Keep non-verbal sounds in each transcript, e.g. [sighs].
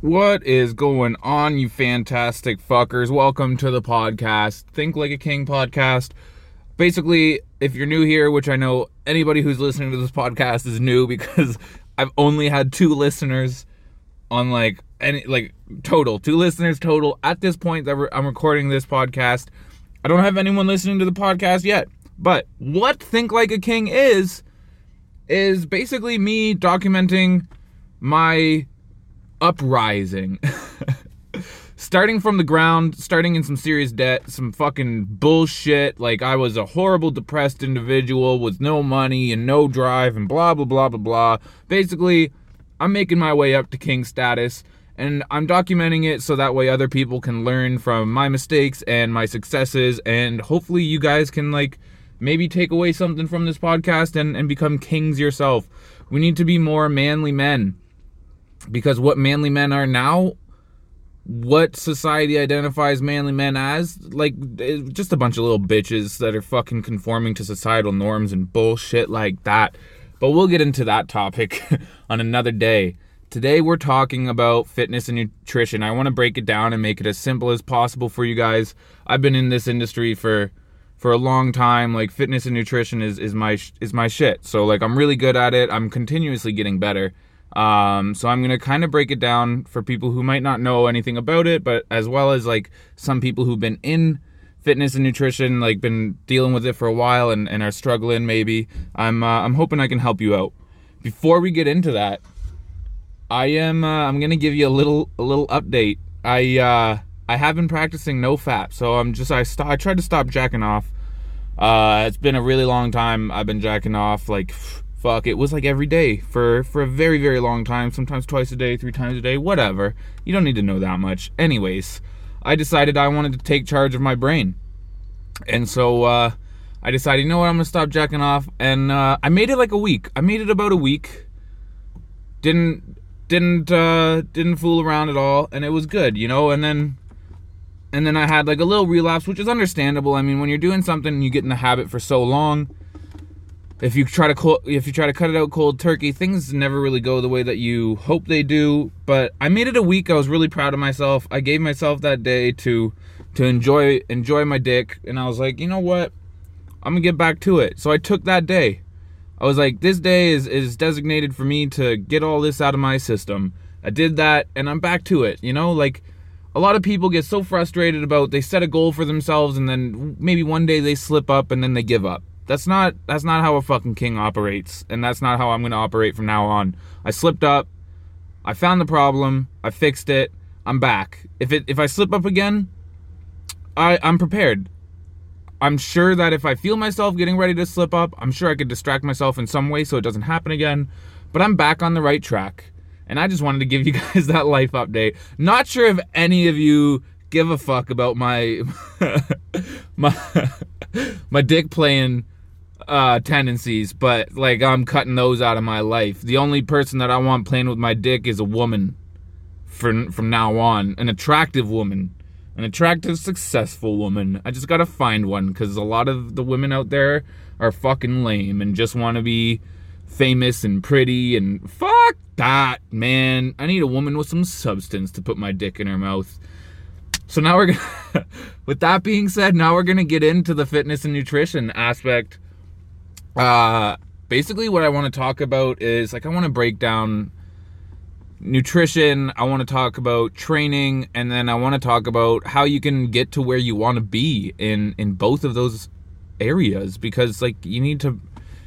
What is going on, you fantastic fuckers? Welcome to the podcast, Think Like a King podcast. Basically, if you're new here, which I know anybody who's listening to this podcast is new [laughs] because I've only had two listeners on like any like total, two listeners total at this point that I'm recording this podcast. I don't have anyone listening to the podcast yet. But what Think Like a King is is basically me documenting my uprising. [laughs] starting from the ground, starting in some serious debt, some fucking bullshit. Like I was a horrible, depressed individual with no money and no drive and blah, blah, blah, blah, blah. Basically, I'm making my way up to king status and I'm documenting it so that way other people can learn from my mistakes and my successes and hopefully you guys can like maybe take away something from this podcast and, and become kings yourself. We need to be more manly men because what manly men are now what society identifies manly men as like eh, just a bunch of little bitches that are fucking conforming to societal norms and bullshit like that. But we'll get into that topic [laughs] on another day. Today we're talking about fitness and nutrition. I want to break it down and make it as simple as possible for you guys. I've been in this industry for for a long time. Like fitness and nutrition is is my is my shit. So like i'm really good at it. I'm continuously getting better um, so I'm gonna kind of break it down for people who might not know anything about it, but as well as like some people who've been in fitness and nutrition, like been dealing with it for a while and, and are struggling. Maybe I'm uh, I'm hoping I can help you out. Before we get into that, I am uh, I'm gonna give you a little a little update. I uh, I have been practicing NoFap, so I'm just I st- I tried to stop jacking off. Uh, it's been a really long time. I've been jacking off like fuck it was like every day for for a very very long time sometimes twice a day three times a day whatever. You don't need to know that much. Anyways i decided i wanted to take charge of my brain. And so uh, i decided you know what i'm gonna stop jacking off and uh, i made it like a week. I made it about a week. Didn't didn't uh, didn't fool around at all and it was good you know? And then and then i had like a little relapse which is understandable. I mean when you're doing something and you get in the habit for so long if you try to if you try to cut it out cold turkey, things never really go the way that you hope they do. But I made it a week. I was really proud of myself. I gave myself that day to to enjoy enjoy my dick, and I was like, you know what, I'm gonna get back to it. So I took that day. I was like, this day is is designated for me to get all this out of my system. I did that, and I'm back to it. You know, like a lot of people get so frustrated about they set a goal for themselves and then maybe one day they slip up and then they give up that's not that's not how a fucking king operates, and that's not how I'm gonna operate from now on. I slipped up, I found the problem, I fixed it, I'm back. If it if I slip up again, I I'm prepared. I'm sure that if I feel myself getting ready to slip up, I'm sure I could distract myself in some way so it doesn't happen again. But I'm back on the right track. And I just wanted to give you [laughs] guys that life update. Not sure if any of you give a fuck about my [laughs] my [laughs] my dick playing uh, tendencies, but like I'm cutting those out of my life. The only person that I want playing with my dick is a woman. From from now on, an attractive woman, an attractive, successful woman. I just gotta find one because a lot of the women out there are fucking lame and just want to be famous and pretty and fuck that, man. I need a woman with some substance to put my dick in her mouth. So now we're gonna, [laughs] with that being said, now we're gonna get into the fitness and nutrition aspect uh, basically, what I want to talk about is like I want to break down nutrition, I want to talk about training, and then I want to talk about how you can get to where you want to be in in both of those areas because like you need to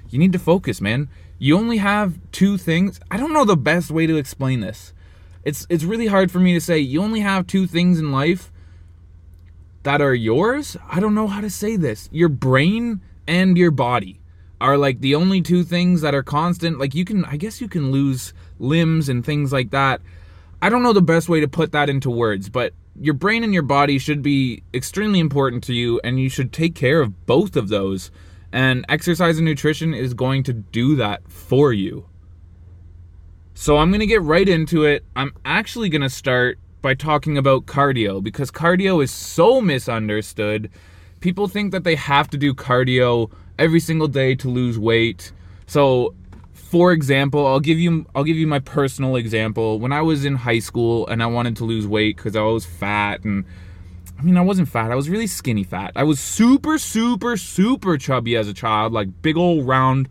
you need to focus, man. You only have two things. I don't know the best way to explain this. It's it's really hard for me to say you only have two things in life that are yours. I don't know how to say this. Your brain and your body are like the only two things that are constant. Like you can, I guess you can lose limbs and things like that. I don't know the best way to put that into words, but your brain and your body should be extremely important to you, and you should take care of both of those. And exercise and nutrition is going to do that for you. So I'm going to get right into it. I'm actually going to start by talking about cardio because cardio is so misunderstood. People think that they have to do cardio every single day to lose weight. So for example, I'll give you I'll give you my personal example. When I was in high school and I wanted to lose weight cuz I was fat and I mean, I wasn't fat. I was really skinny fat. I was super super super chubby as a child, like big old round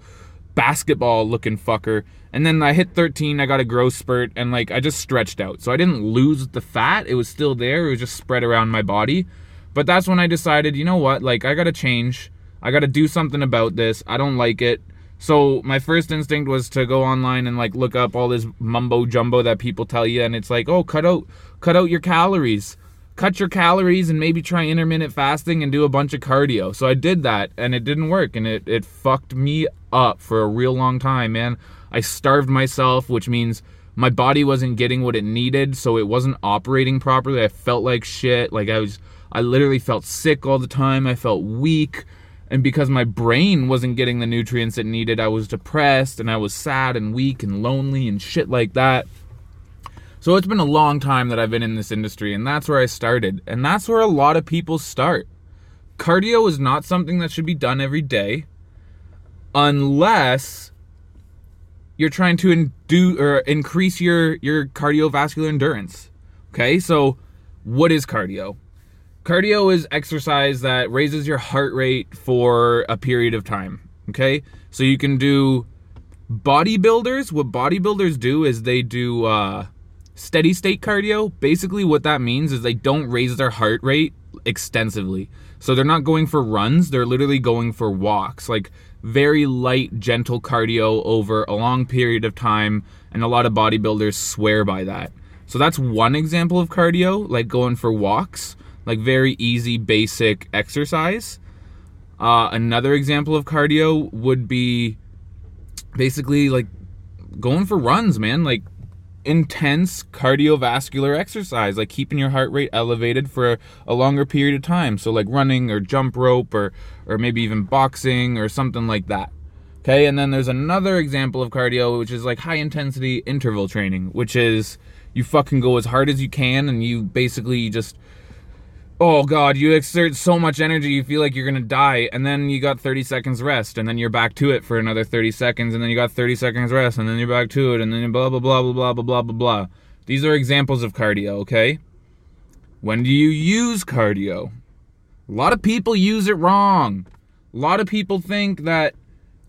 basketball looking fucker. And then I hit 13, I got a growth spurt and like I just stretched out. So I didn't lose the fat. It was still there. It was just spread around my body. But that's when I decided, you know what? Like I got to change. I got to do something about this. I don't like it. So my first instinct was to go online and like look up all this mumbo jumbo that people tell you, and it's like, oh, cut out, cut out your calories, cut your calories, and maybe try intermittent fasting and do a bunch of cardio. So I did that, and it didn't work, and it it fucked me up for a real long time, man. I starved myself, which means my body wasn't getting what it needed, so it wasn't operating properly. I felt like shit, like I was, I literally felt sick all the time. I felt weak and because my brain wasn't getting the nutrients it needed, I was depressed and I was sad and weak and lonely and shit like that. So it's been a long time that I've been in this industry, and that's where I started. And that's where a lot of people start. Cardio is not something that should be done every day unless you're trying to do or increase your your cardiovascular endurance. Okay? So what is cardio? Cardio is exercise that raises your heart rate for a period of time. Okay? So you can do bodybuilders. What bodybuilders do is they do uh, steady state cardio. Basically, what that means is they don't raise their heart rate extensively. So they're not going for runs, they're literally going for walks. Like very light, gentle cardio over a long period of time. And a lot of bodybuilders swear by that. So that's one example of cardio, like going for walks like very easy, basic exercise. Uh, another example of cardio would be basically like going for runs, man. Like intense cardiovascular exercise, like keeping your heart rate elevated for a longer period of time. So like running or jump rope or or maybe even boxing or something like that. Okay, and then there's another example of cardio which is like high intensity interval training, which is you fucking go as hard as you can and you basically just oh god you exert so much energy you feel like you're gonna die and then you got 30 seconds rest and then you're back to it for another 30 seconds and then you got 30 seconds rest and then you're back to it and then blah blah blah blah blah blah blah blah blah. These are examples of cardio okay? When do you use cardio? A lot of people use it wrong. A lot of people think that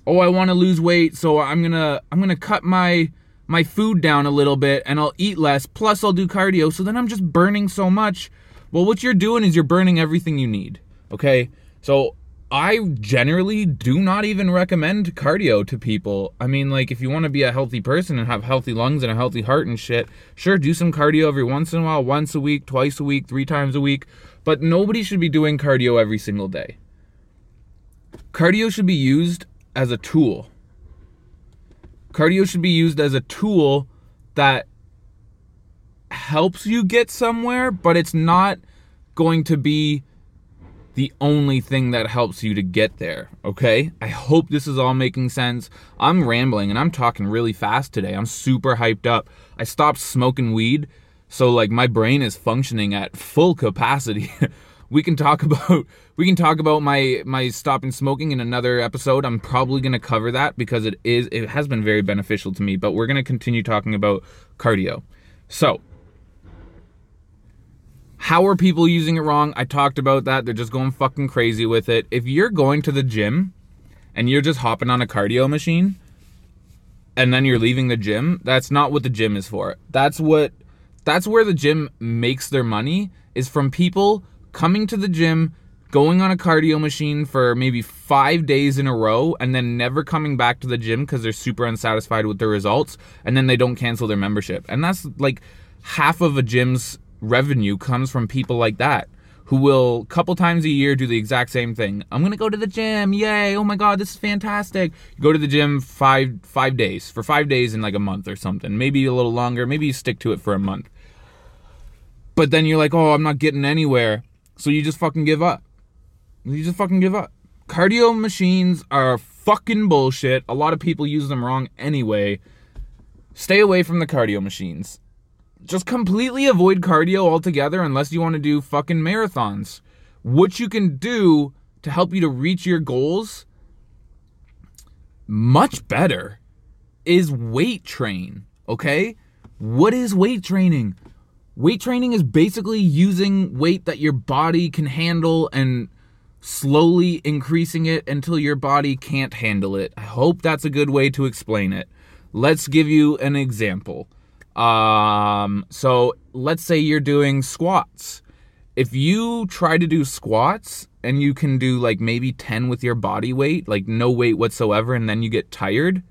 oh i want to lose weight so i'm gonna i'm gonna cut my my food down a little bit and i'll eat less plus i'll do cardio so then i'm just burning so much well, what you're doing is you're burning everything you need. Okay? So I generally do not even recommend cardio to people. I mean, like, if you want to be a healthy person and have healthy lungs and a healthy heart and shit, sure, do some cardio every once in a while, once a week, twice a week, three times a week, but nobody should be doing cardio every single day. Cardio should be used as a tool. Cardio should be used as a tool that helps you get somewhere, but it's not going to be the only thing that helps you to get there, okay? I hope this is all making sense. I'm rambling and I'm talking really fast today. I'm super hyped up. I stopped smoking weed, so like my brain is functioning at full capacity. [laughs] we can talk about we can talk about my my stopping smoking in another episode. I'm probably going to cover that because it is it has been very beneficial to me, but we're going to continue talking about cardio. So, how are people using it wrong? I talked about that. They're just going fucking crazy with it. If you're going to the gym and you're just hopping on a cardio machine and then you're leaving the gym, that's not what the gym is for. That's what that's where the gym makes their money is from people coming to the gym, going on a cardio machine for maybe 5 days in a row and then never coming back to the gym cuz they're super unsatisfied with their results and then they don't cancel their membership. And that's like half of a gym's revenue comes from people like that who will couple times a year do the exact same thing. I'm gonna go to the gym, yay! Oh my god, this is fantastic. You go to the gym five five days for five days in like a month or something, maybe a little longer. Maybe you stick to it for a month. But then you're like, oh, I'm not getting anywhere, so you just fucking give up. You just fucking give up. Cardio machines are fucking bullshit. A lot of people use them wrong anyway. Stay away from the cardio machines just completely avoid cardio altogether unless you want to do fucking marathons. What you can do to help you to reach your goals much better is weight train, okay? What is weight training? Weight training is basically using weight that your body can handle and slowly increasing it until your body can't handle it. I hope that's a good way to explain it. Let's give you an example. Um, so let's say you're doing squats. If you try to do squats and you can do like maybe 10 with your body weight, like no weight whatsoever, and then you get tired,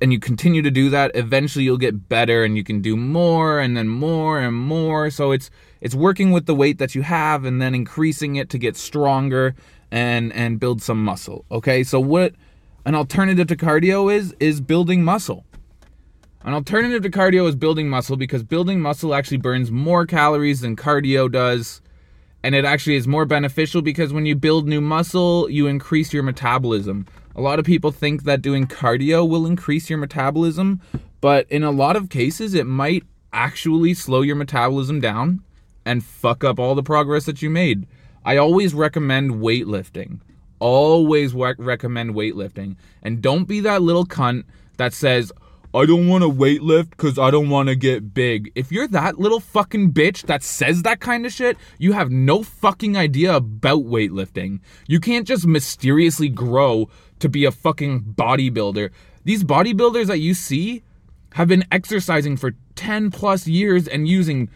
and you continue to do that, eventually you'll get better and you can do more and then more and more. So it's it's working with the weight that you have and then increasing it to get stronger and and build some muscle. Okay? So what an alternative to cardio is is building muscle. An alternative to cardio is building muscle because building muscle actually burns more calories than cardio does. And it actually is more beneficial because when you build new muscle, you increase your metabolism. A lot of people think that doing cardio will increase your metabolism, but in a lot of cases, it might actually slow your metabolism down and fuck up all the progress that you made. I always recommend weightlifting. Always recommend weightlifting. And don't be that little cunt that says, I don't want to weightlift because I don't want to get big. If you're that little fucking bitch that says that kind of shit, you have no fucking idea about weightlifting. You can't just mysteriously grow to be a fucking bodybuilder. These bodybuilders that you see have been exercising for 10 plus years and using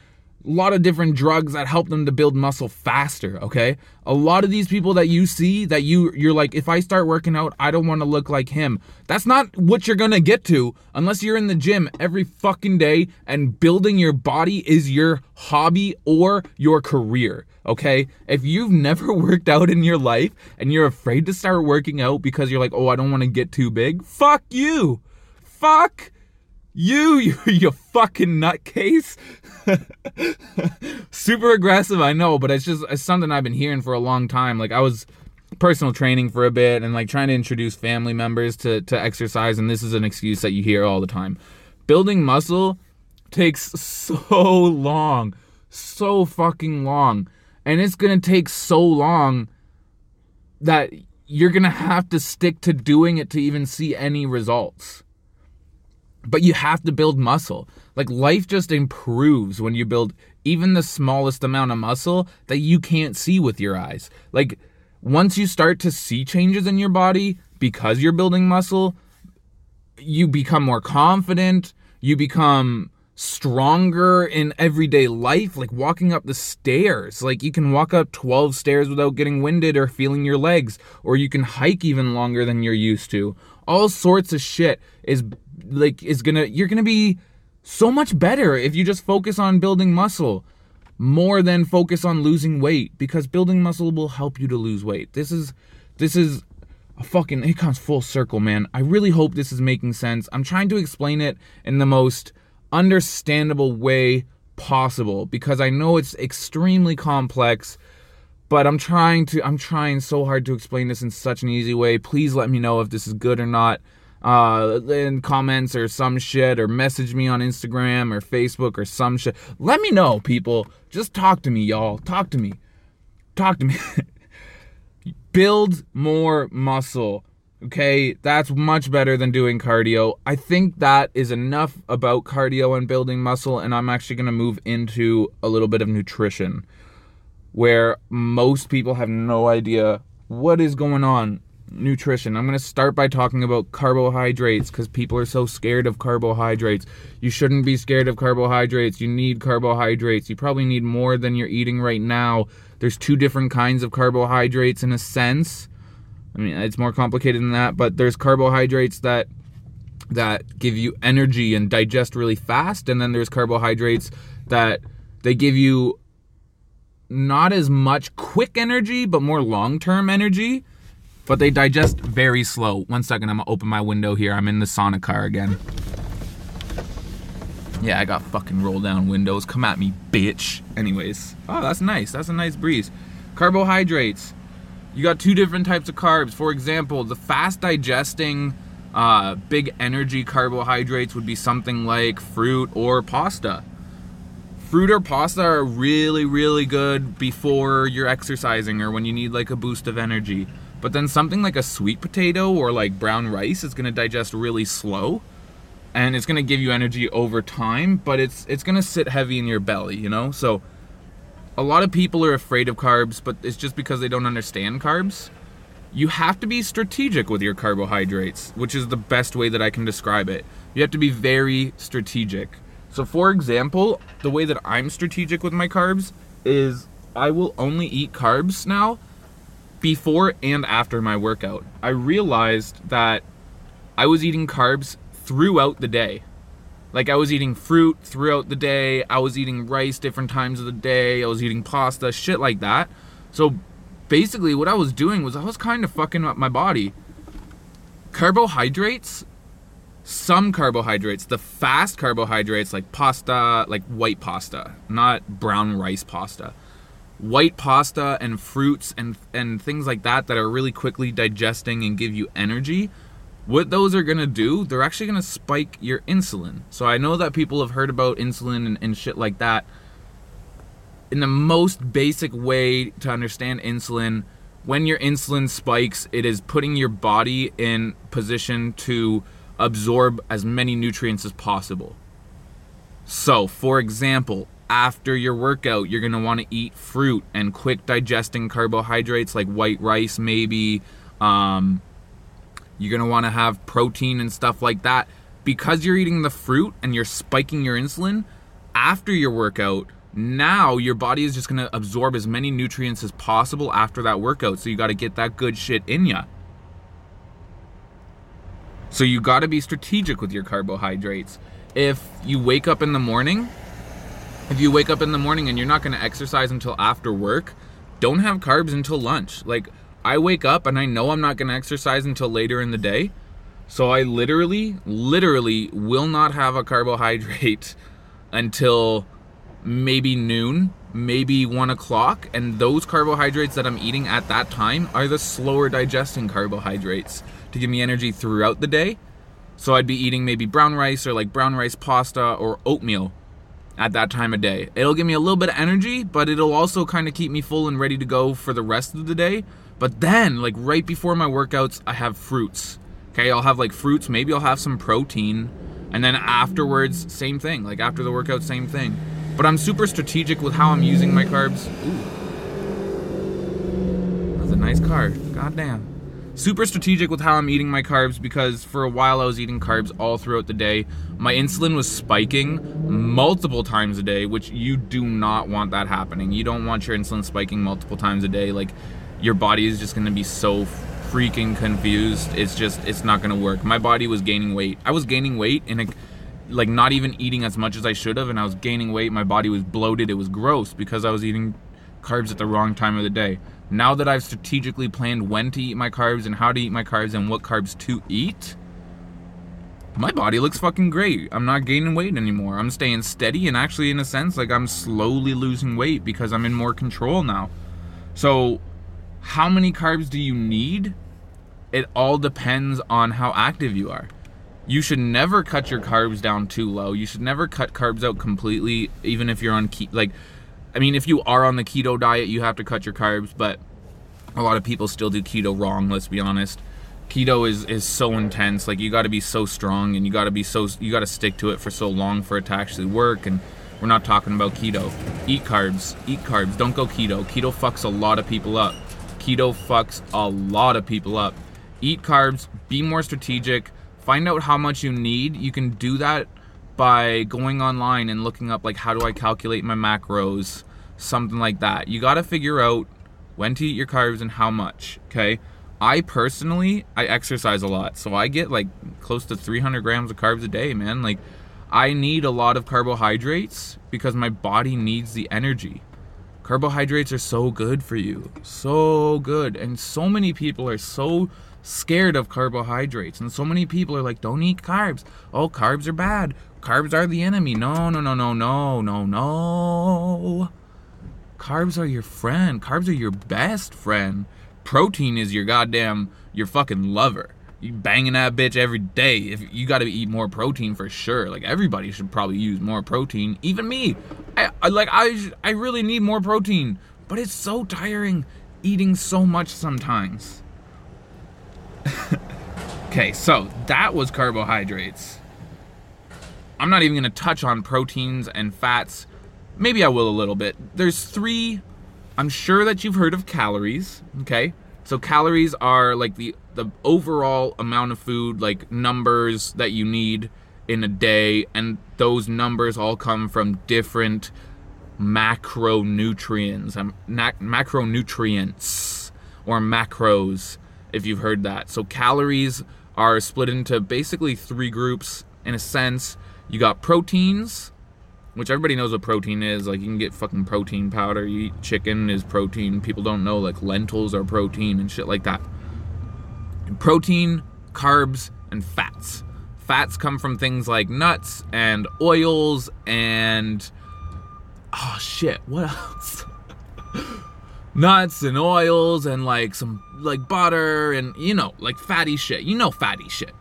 a lot of different drugs that help them to build muscle faster okay? A lot of these people that you see that you you're like if i start working out i don't want to look like him. That's not what you're gonna get to unless you're in the gym every fucking day and building your body is your hobby or your career okay? If you've [laughs] never worked out in your life and you're afraid to start working out because you're like oh i don't want to get too big fuck you! Fuck you, [laughs] you, you fucking nutcase. [laughs] Super aggressive, I know, but it's just it's something I've been hearing for a long time. Like I was personal training for a bit and like trying to introduce family members to to exercise, and this is an excuse that you hear all the time. Building muscle takes so long, so fucking long, and it's gonna take so long that you're gonna have to stick to doing it to even see any results but you have to build muscle. Like life just improves when you build even the smallest amount of muscle that you can't see with your eyes. Like once you start to see changes in your body because you're building muscle, you become more confident, you become stronger in everyday life, like walking up the stairs. Like you can walk up 12 stairs without getting winded or feeling your legs, or you can hike even longer than you're used to. All sorts of shit is like is gonna you're gonna be so much better if you just focus on building muscle more than focus on losing weight because building muscle will help you to lose weight. This is this is a fucking it comes full circle, man. I really hope this is making sense. I'm trying to explain it in the most understandable way possible because I know it's extremely complex, but I'm trying to I'm trying so hard to explain this in such an easy way. Please let me know if this is good or not uh, in comments or some shit or message me on Instagram or Facebook or some shit. Let me know, people. Just talk to me, y'all. Talk to me. Talk to me. [laughs] Build more muscle. Okay, that's much better than doing cardio. I think that is enough about cardio and building muscle, and I'm actually to move into a little bit of nutrition where most people have no idea what is going on nutrition. I'm going to start by talking about carbohydrates because people are so scared of carbohydrates. You shouldn't be scared of carbohydrates. You need carbohydrates. You probably need more than you're eating right now. There's two different kinds of carbohydrates in a sense. I mean, it's more complicated than that, but there's carbohydrates that that give you energy and digest really fast and then there's carbohydrates that they give you not as much quick energy but more long-term energy but they digest very slow. One second, I'm gonna open my window here. I'm in the Sonic car again. Yeah, I got fucking roll down windows. Come at me, bitch. Anyways, oh, that's nice. That's a nice breeze. Carbohydrates. You got two different types of carbs. For example, the fast digesting, uh, big energy carbohydrates would be something like fruit or pasta. Fruit or pasta are really, really good before you're exercising or when you need like a boost of energy But then something like a sweet potato or like brown rice is going to digest really slow and it's going to give you energy over time, but it's it's going to sit heavy in your belly, you know? So a lot of people are afraid of carbs, but it's just because they don't understand carbs. You have to be strategic with your carbohydrates, which is the best way that I can describe it. You have to be very strategic. So for example, the way that I'm strategic with my carbs is I will only eat carbs now before and after my workout. I realized that I was eating carbs throughout the day. Like I was eating fruit throughout the day, I was eating rice different times of the day, I was eating pasta, shit like that. So basically what I was doing was I was kind of fucking up my body. Carbohydrates some carbohydrates, the fast carbohydrates like pasta, like white pasta, not brown rice pasta. White pasta and fruits and and things like that that are really quickly digesting and give you energy what those are gonna do, they're actually gonna spike your insulin. So I know that people have heard about insulin and, and shit like that. In the most basic way to understand insulin, when your insulin spikes, it is putting your body in position to absorb as many nutrients as possible. So, for example, after your workout, you're gonna wanna eat fruit and quick digesting carbohydrates like white rice, maybe. Um, you're going to want to have protein and stuff like that. Because you're eating the fruit and you're spiking your insulin after your workout, now your body is just going to absorb as many nutrients as possible after that workout. So you got to get that good shit in ya. So you got to be strategic with your carbohydrates. If you wake up in the morning, if you wake up in the morning and you're not going to exercise until after work, don't have carbs until lunch. Like I wake up and I know I'm not going to exercise until later in the day. So I literally, literally will not have a carbohydrate [laughs] until maybe noon, maybe one o'clock. And those carbohydrates that I'm eating at that time are the slower digesting carbohydrates to give me energy throughout the day. So I'd be eating maybe brown rice or like brown rice pasta or oatmeal at that time of day. It'll give me a little bit of energy, but it'll also kind of keep me full and ready to go for the rest of the day. But then, like right before my workouts, I have fruits. Okay, I'll have like fruits, maybe I'll have some protein. And then afterwards, same thing. Like after the workout, same thing. But I'm super strategic with how I'm using my carbs. Ooh. That's a nice car. God damn. Super strategic with how I'm eating my carbs because for a while I was eating carbs all throughout the day. My insulin was spiking multiple times a day, which you do not want that happening. You don't want your insulin spiking multiple times a day. Like your body is just gonna be so freaking confused. It's just it's not gonna work. My body was gaining weight. I was gaining weight and like not even eating as much as I should have, and I was gaining weight. My body was bloated. It was gross because I was eating carbs at the wrong time of the day. Now that I've strategically planned when to eat my carbs and how to eat my carbs and what carbs to eat, my body looks fucking great. I'm not gaining weight anymore. I'm staying steady and actually, in a sense, like I'm slowly losing weight because I'm in more control now. So how many carbs do you need? It all depends on how active you are. You should never cut your carbs down too low. You should never cut carbs out completely, even if you're on keto. Like, I mean, if you are on the keto diet, you have to cut your carbs, but a lot of people still do keto wrong. Let's be honest. Keto is is so intense. Like, you got to be so strong, and you got to be so you got to stick to it for so long for it to actually work. And we're not talking about keto. Eat carbs. Eat carbs. Don't go keto. Keto fucks a lot of people up. Keto fucks a lot of people up. Eat carbs, be more strategic, find out how much you need. You can do that by going online and looking up like how do I calculate my macros, something like that. You got to figure out when to eat your carbs and how much, okay? I personally, I exercise a lot, so I get like close to 300 grams of carbs a day, man. Like, I need a lot of carbohydrates because my body needs the energy. Carbohydrates are so good for you. So good. And so many people are so scared of carbohydrates. And so many people are like, don't eat carbs. Oh, carbs are bad. Carbs are the enemy. No, no, no, no, no, no, no. Carbs are your friend. Carbs are your best friend. Protein is your goddamn, your fucking lover you banging that bitch every day. If you got to eat more protein for sure. Like everybody should probably use more protein. Even me. I, I like I I really need more protein, but it's so tiring eating so much sometimes. [laughs] okay, so that was carbohydrates. I'm not even going to touch on proteins and fats. Maybe I will a little bit. There's three. I'm sure that you've heard of calories, okay? So calories are like the the overall amount of food, like numbers that you need in a day, and those numbers all come from different macronutrients, um, macronutrients or macros, if you've heard that. So calories are split into basically three groups in a sense. You got proteins, which everybody knows what protein is. Like you can get fucking protein powder. You eat chicken is protein. People don't know like lentils are protein and shit like that. protein, carbs, and fats. Fats come from things like nuts and oils and oh shit, what else? [laughs] Nuts and oils and like some like butter and you know, like fatty shit. You know fatty shit.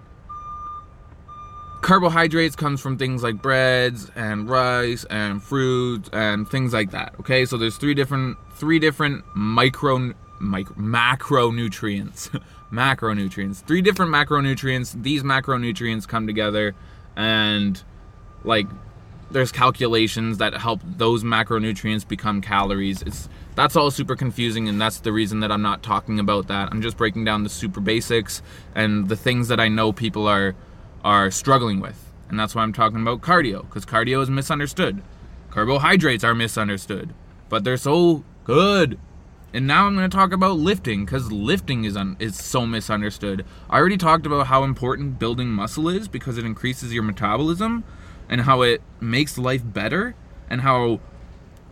Carbohydrates comes from things like breads and rice and fruits and things like that. Okay, so there's three different three different micro, micro macronutrients. [laughs] macronutrients. Three different macronutrients. These macronutrients come together and like there's calculations that help those macronutrients become calories. It's that's all super confusing and that's the reason that I'm not talking about that. I'm just breaking down the super basics and the things that I know people are are struggling with. And that's why I'm talking about cardio cuz cardio is misunderstood. Carbohydrates are misunderstood, but they're so good. And now I'm going to talk about lifting cuz lifting is un- is so misunderstood. I already talked about how important building muscle is because it increases your metabolism and how it makes life better and how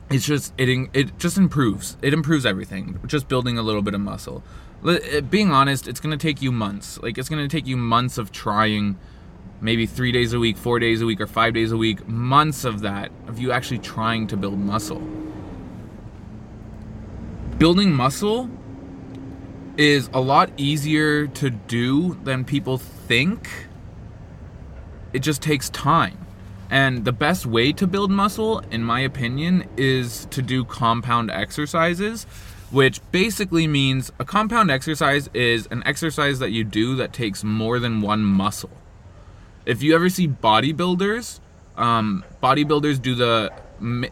it's just it it just improves it improves everything just building a little bit of muscle eh, being honest it's going to take you months like it's going to take you months of trying maybe three days a week four days a week or five days a week months of that of you actually trying to build muscle. Building muscle is a lot easier to do than people think. It just takes time. And the best way to build muscle, in my opinion, is to do compound exercises, which basically means a compound exercise is an exercise that you do that takes more than one muscle. If you ever see bodybuilders, um, bodybuilders do the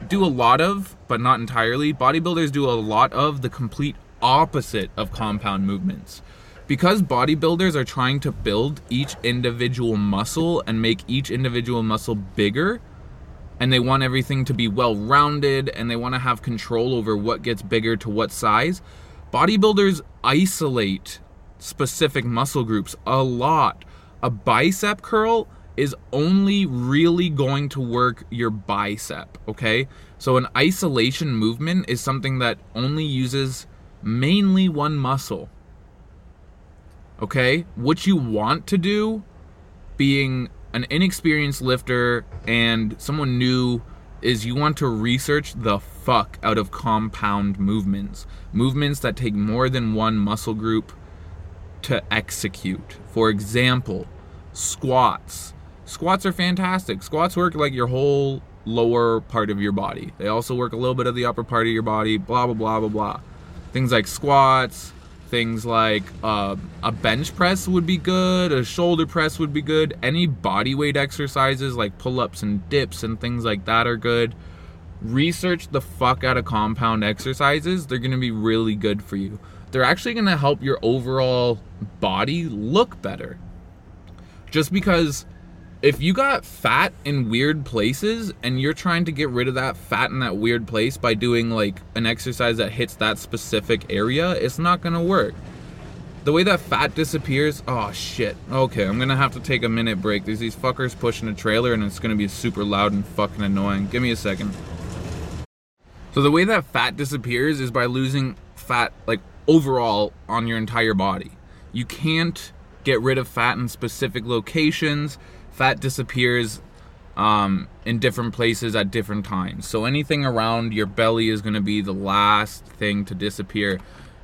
do a lot of, but not entirely. Bodybuilders do a lot of the complete opposite of compound movements because bodybuilders are trying to build each individual muscle and make each individual muscle bigger and they want everything to be well rounded and they want to have control over what gets bigger to what size bodybuilders isolate specific muscle groups a lot a bicep curl is only really going to work your bicep okay so an isolation movement is something that only uses mainly one muscle okay? What you want to do, being an inexperienced lifter and someone new, is you want to research the fuck out of compound movements. Movements that take more than one muscle group to execute. For example, squats. Squats are fantastic. Squats work like your whole lower part of your body. They also work a little bit of the upper part of your body, blah, blah, blah, blah, blah. Things like squats, things like uh, a bench press would be good, a shoulder press would be good. Any body weight exercises like pull ups and dips and things like that are good. Research the fuck out of compound exercises, they're gonna be really good for you. They're actually gonna help your overall body look better. Just because if you got fat in weird places and you're trying to get rid of that fat in that weird place by doing like an exercise that hits that specific area, it's not gonna work. The way that fat disappears, oh shit. Okay, I'm gonna have to take a minute break. There's these fuckers pushing a trailer and it's gonna be super loud and fucking annoying. Give me a second. So the way that fat disappears is by losing fat like overall on your entire body. You can't get rid of fat in specific locations fat disappears um, in different places at different times. So anything around your belly is going to be the last thing to disappear.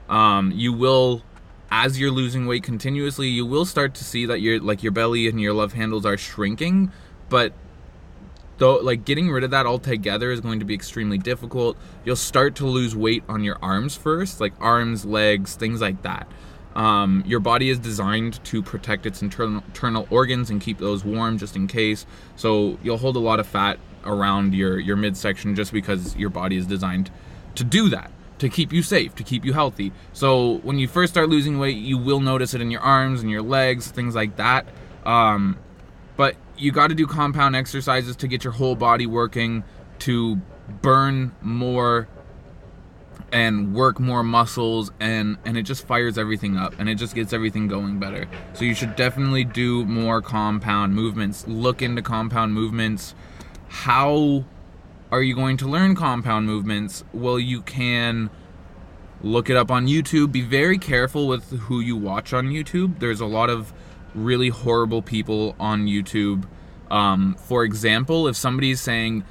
Um, you will, as you're losing weight continuously, you will start to see that your like your belly and your love handles are shrinking, but though like getting rid of that altogether is going to be extremely difficult. You'll start to lose weight on your arms first, like arms, legs, things like that. Um, your body is designed to protect its internal, internal organs and keep those warm just in case. So you'll hold a lot of fat around your, your midsection just because your body is designed to do that, to keep you safe, to keep you healthy. So when you first start losing weight, you will notice it in your arms and your legs, things like that. Um, but you got to do compound exercises to get your whole body working to burn more and work more muscles and and it just fires everything up and it just gets everything going better. So you should definitely do more compound movements. Look into compound movements. How are you going to learn compound movements? Well you can look it up on youtube. Be very careful with who you watch on youtube. There's a lot of really horrible people on youtube. Um, for example if somebody's saying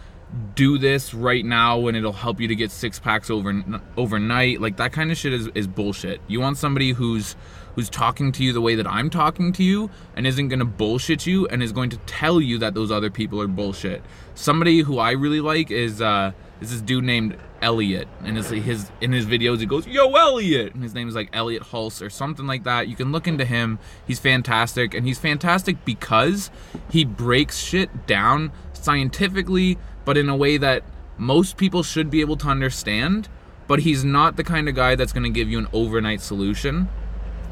do this right now and it'll help you to get six packs over overnight. Like that kind of shit is, is bullshit. You want somebody who's who's talking to you the way that i'm talking to you and isn't going to bullshit you and is going to tell you that those other people are bullshit. Somebody who i really like is uh is this dude named Elliott, and his, his in his videos he goes, "Yo, Elliott," and his name is like Elliott Hulse or something like that. You can look into him; he's fantastic, and he's fantastic because he breaks shit down scientifically but in a way that most people should be able to understand. But he's not the kind of guy that's going to give you an overnight solution.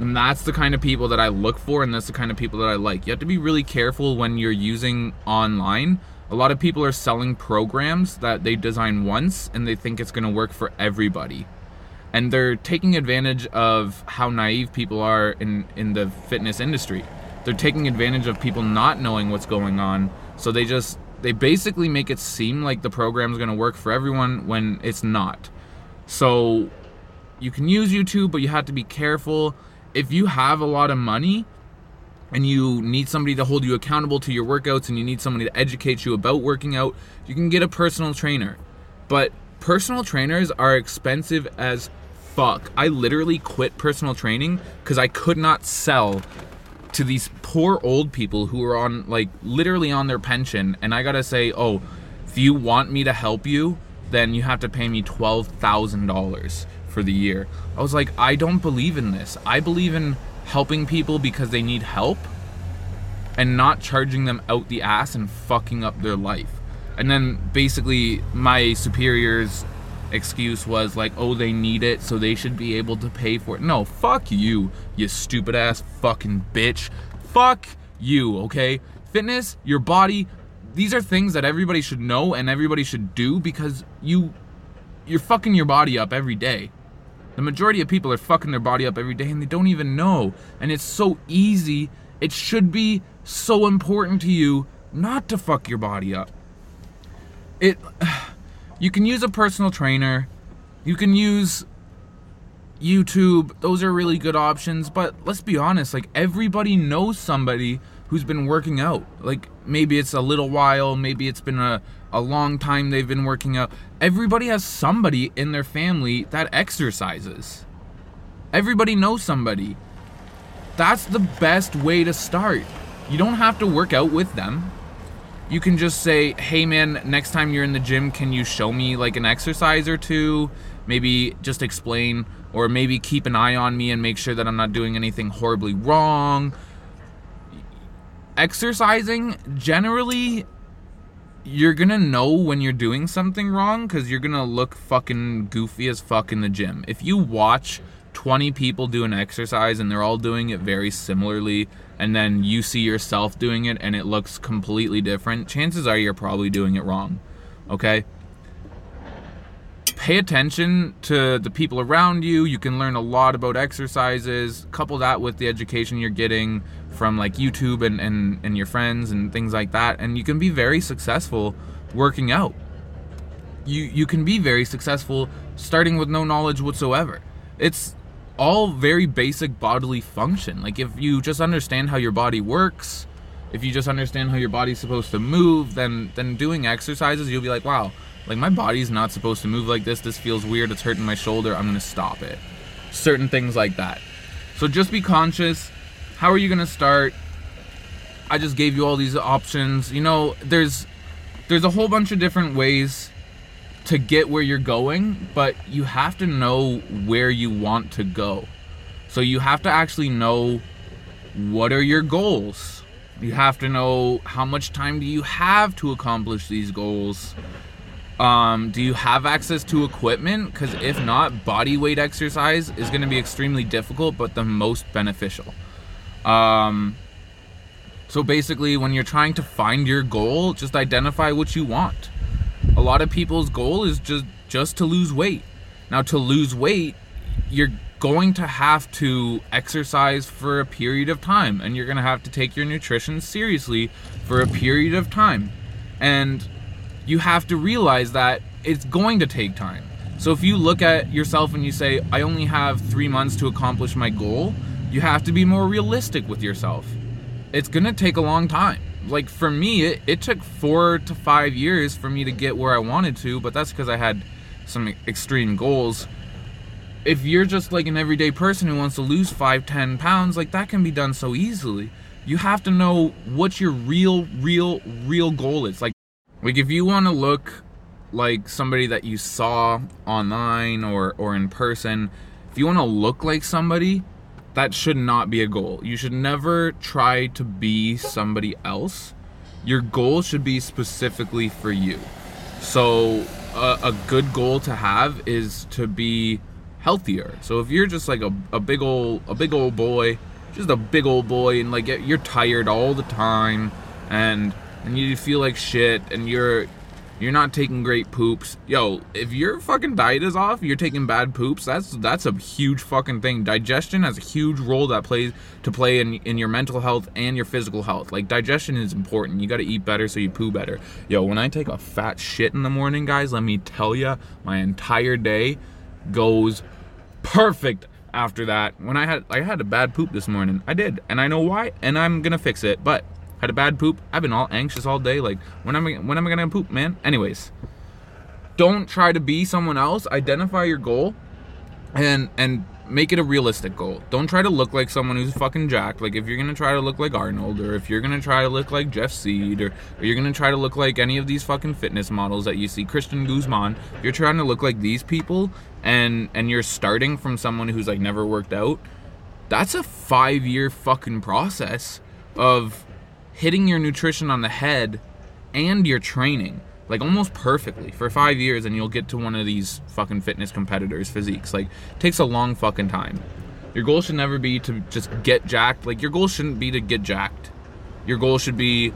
And that's the kind of people that I look for, and that's the kind of people that I like. You have to be really careful when you're using online. A lot of people are selling programs that they design once and they think it's going to work for everybody. And they're taking advantage of how naive people are in, in the fitness industry. They're taking advantage of people not knowing what's going on. So they just they basically make it seem like the program is going to work for everyone when it's not. So you can use YouTube, but you have to be careful. If you have a lot of money and you need somebody to hold you accountable to your workouts and you need somebody to educate you about working out, you can get a personal trainer. But personal trainers are expensive as fuck. I literally quit personal training because I could not sell to these poor old people who are on like literally on their pension and I got to say, "Oh, if you want me to help you, then you have to pay me $12,000 for the year." I was like, "I don't believe in this. I believe in helping people because they need help and not charging them out the ass and fucking up their life." And then basically my superiors excuse was like, oh, they need it, so they should be able to pay for it. No, fuck you, you stupid ass fucking bitch. Fuck you, okay? Fitness, your body, these are things that everybody should know and everybody should do because you you're fucking your body up every day. The majority of people are fucking their body up every day and they don't even know. And it's so easy. It should be so important to you not to fuck your body up. It [sighs] you can use a personal trainer. You can use YouTube. Those are really good options, but let's be honest, like everybody knows somebody who's been working out. Like maybe it's a little while, maybe it's been a, a long time they've been working out. Everybody has somebody in their family that exercises. Everybody knows somebody. That's the best way to start. You don't have to work out with them you can just say, hey man, next time you're in the gym, can you show me like an exercise or two? Maybe just explain, or maybe keep an eye on me and make sure that I'm not doing anything horribly wrong. Exercising, generally, you're gonna know when you're doing something wrong because you're gonna look fucking goofy as fuck in the gym. If you watch 20 people do an exercise and they're all doing it very similarly, and then you see yourself doing it and it looks completely different, chances are you're probably doing it wrong. Okay? Pay attention to the people around you. You can learn a lot about exercises. Couple that with the education you're getting from like YouTube and, and, and your friends and things like that. And you can be very successful working out. You you can be very successful starting with no knowledge whatsoever. It's all very basic bodily function. Like if you just understand how your body works, if you just understand how your body's supposed to move, then then doing exercises, you'll be like, wow, like my body's not supposed to move like this. This feels weird. It's hurting my shoulder. I'm gonna stop it. Certain things like that. So just be conscious. How are you gonna start? I just gave you all these options. You know, there's there's a whole bunch of different ways to get where you're going, but you have to know where you want to go. So you have to actually know what are your goals. You have to know how much time do you have to accomplish these goals. Um, do you have access to equipment? Because if not, body weight exercise is going to be extremely difficult, but the most beneficial. Um, so basically, when you're trying to find your goal, just identify what you want. A lot of people's goal is just just to lose weight. Now, to lose weight, you're going to have to exercise for a period of time, and you're going to have to take your nutrition seriously for a period of time. And you have to realize that it's going to take time. So if you look at yourself and you say, I only have three months to accomplish my goal, you have to be more realistic with yourself. It's gonna take a long time. Like for me, it, it took four to five years for me to get where I wanted to, but that's because I had some extreme goals. If you're just like an everyday person who wants to lose five, ten pounds, like that can be done so easily. You have to know what your real, real, real goal is. Like like if you want to look like somebody that you saw online or or in person, if you want to look like somebody, that should not be a goal. You should never try to be somebody else. Your goal should be specifically for you. So a, a good goal to have is to be healthier. So if you're just like a, a big old a big old boy, just a big old boy and like you're tired all the time and and you feel like shit and you're you're not taking great poops. Yo, if your fucking diet is off, you're taking bad poops. That's that's a huge fucking thing. Digestion has a huge role that plays to play in in your mental health and your physical health. Like digestion is important. You got to eat better so you poo better. Yo, when I take a fat shit in the morning, guys, let me tell you, my entire day goes perfect after that. When I had I had a bad poop this morning. I did, and I know why, and I'm going to fix it. But had a bad poop. I've been all anxious all day. Like, when am I when am I gonna poop, man? Anyways, don't try to be someone else. Identify your goal, and and make it a realistic goal. Don't try to look like someone who's fucking jacked. Like if you're gonna try to look like Arnold, or if you're gonna try to look like Jeff Seid, or, or you're gonna try to look like any of these fucking fitness models that you see, Christian Guzman. If you're trying to look like these people, and and you're starting from someone who's like never worked out, that's a five year fucking process of hitting your nutrition on the head and your training like almost perfectly for five years and you'll get to one of these fucking fitness competitors physiques. Like takes a long fucking time. Your goal should never be to just get jacked. Like your goal shouldn't be to get jacked. Your goal should be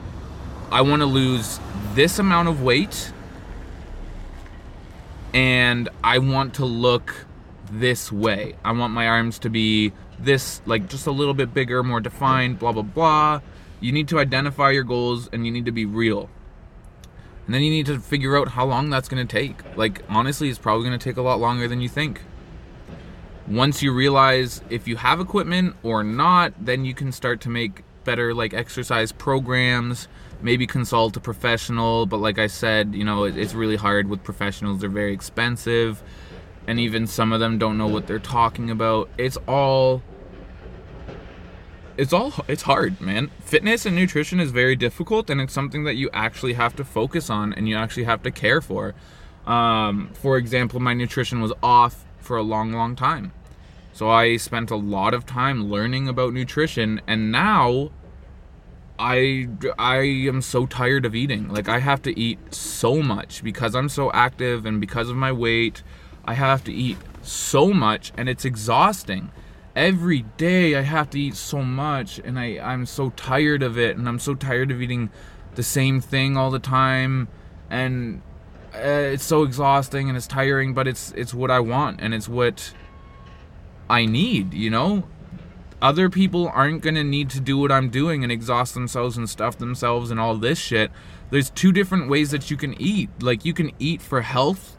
i want to lose this amount of weight and i want to look this way. I want my arms to be this like just a little bit bigger more defined blah blah blah you need to identify your goals and you need to be real. And then you need to figure out how long that's going to take. Like, honestly, it's probably going to take a lot longer than you think. Once you realize if you have equipment or not, then you can start to make better, like, exercise programs. Maybe consult a professional, but like I said, you know, it's really hard with professionals. They're very expensive, and even some of them don't know what they're talking about. It's all it's all it's hard man. Fitness and nutrition is very difficult and it's something that you actually have to focus on and you actually have to care for. Um, for example my nutrition was off for a long long time. So i spent a lot of time learning about nutrition and now i i am so tired of eating. Like i have to eat so much because i'm so active and because of my weight. I have to eat so much and it's exhausting every day I have to eat so much and I, I'm so tired of it and I'm so tired of eating the same thing all the time and uh, it's so exhausting and it's tiring but it's it's what I want and it's what I need you know? Other people aren't going to need to do what I'm doing and exhaust themselves and stuff themselves and all this shit. There's two different ways that you can eat. Like you can eat for health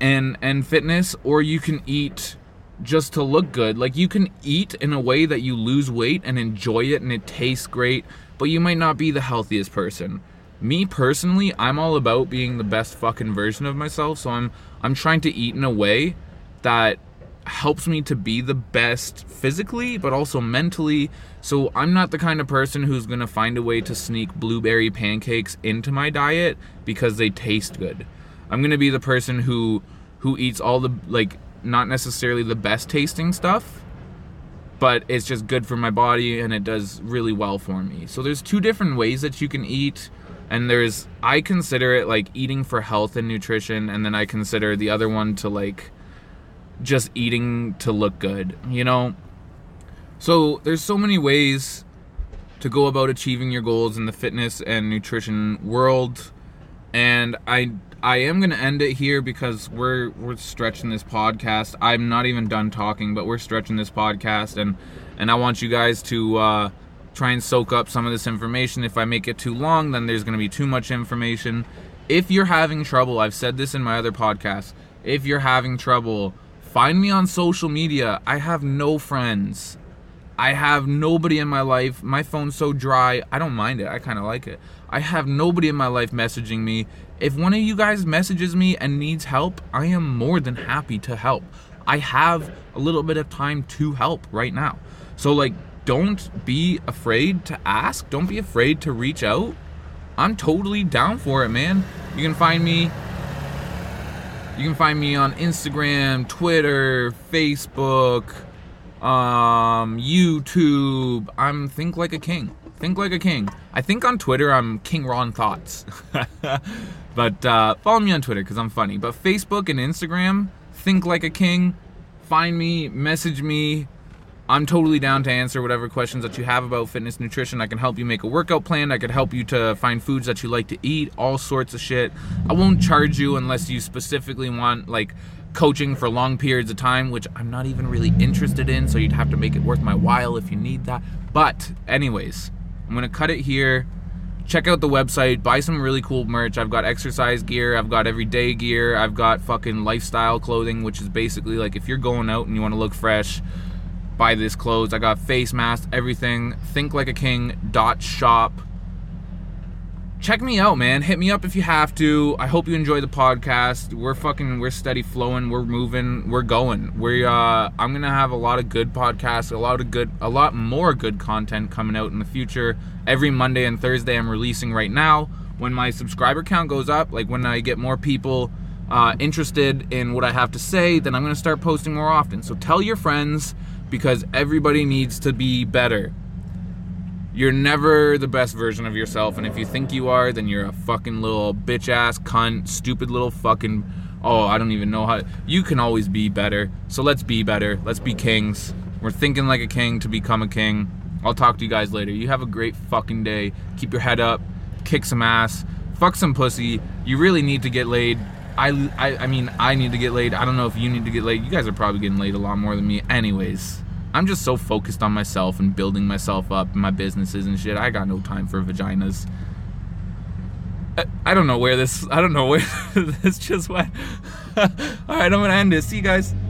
and and fitness or you can eat just to look good. Like you can eat in a way that you lose weight and enjoy it and it tastes great, but you might not be the healthiest person. Me personally, I'm all about being the best fucking version of myself, so I'm I'm trying to eat in a way that helps me to be the best physically but also mentally. So I'm not the kind of person who's going to find a way to sneak blueberry pancakes into my diet because they taste good. I'm going to be the person who who eats all the like not necessarily the best tasting stuff, but it's just good for my body and it does really well for me. So there's two different ways that you can eat and there's I consider it like eating for health and nutrition and then I consider the other one to like just eating to look good, you know? So there's so many ways to go about achieving your goals in the fitness and nutrition world and I I am gonna end it here because we're we're stretching this podcast. I'm not even done talking, but we're stretching this podcast, and and I want you guys to uh, try and soak up some of this information. If I make it too long, then there's gonna be too much information. If you're having trouble, I've said this in my other podcast. If you're having trouble, find me on social media. I have no friends. I have nobody in my life. My phone's so dry. I don't mind it. I kind of like it. I have nobody in my life messaging me. If one of you guys messages me and needs help, I am more than happy to help. I have a little bit of time to help right now. So, like, don't be afraid to ask. Don't be afraid to reach out. I'm totally down for it, man. You can find me. You can find me on Instagram, Twitter, Facebook, um, YouTube. I'm Think Like a King. Think Like a King. I think on Twitter I'm King Ron Thoughts. [laughs] but uh, follow me on Twitter because I'm funny. But Facebook and Instagram, Think Like a King. Find me, message me. I'm totally down to answer whatever questions that you have about fitness nutrition. I can help you make a workout plan. I could help you to find foods that you like to eat, all sorts of shit. I won't charge you unless you specifically want like coaching for long periods of time, which I'm not even really interested in, so you'd have to make it worth my while if you need that. But anyways, I'm gonna cut it here. Check out the website, buy some really cool merch. I've got exercise gear, I've got everyday gear, I've got fucking lifestyle clothing, which is basically like if you're going out and you want to look fresh, buy this clothes. I got face masks, everything. Think like a king dot shop check me out, man. Hit me up if you have to. I hope you enjoy the podcast. We're fucking we're steady flowing, we're moving, we're going. We uh I'm going to have a lot of good podcasts, a lot of good a lot more good content coming out in the future. Every Monday and Thursday I'm releasing right now. When my subscriber count goes up, like when I get more people uh, interested in what I have to say, then I'm going to start posting more often. So tell your friends because everybody needs to be better. You're never the best version of yourself, and if you think you are, then you're a fucking little bitch ass cunt, stupid little fucking. Oh, I don't even know how. You can always be better. So let's be better. Let's be kings. We're thinking like a king to become a king. I'll talk to you guys later. You have a great fucking day. Keep your head up. Kick some ass. Fuck some pussy. You really need to get laid. I, I, I mean, I need to get laid. I don't know if you need to get laid. You guys are probably getting laid a lot more than me. Anyways. I'm just so focused on myself and building myself up and my businesses and shit. I got no time for vaginas. I, I don't know where this. I don't know where [laughs] this just went. [laughs] All right, I'm gonna end this. See you guys.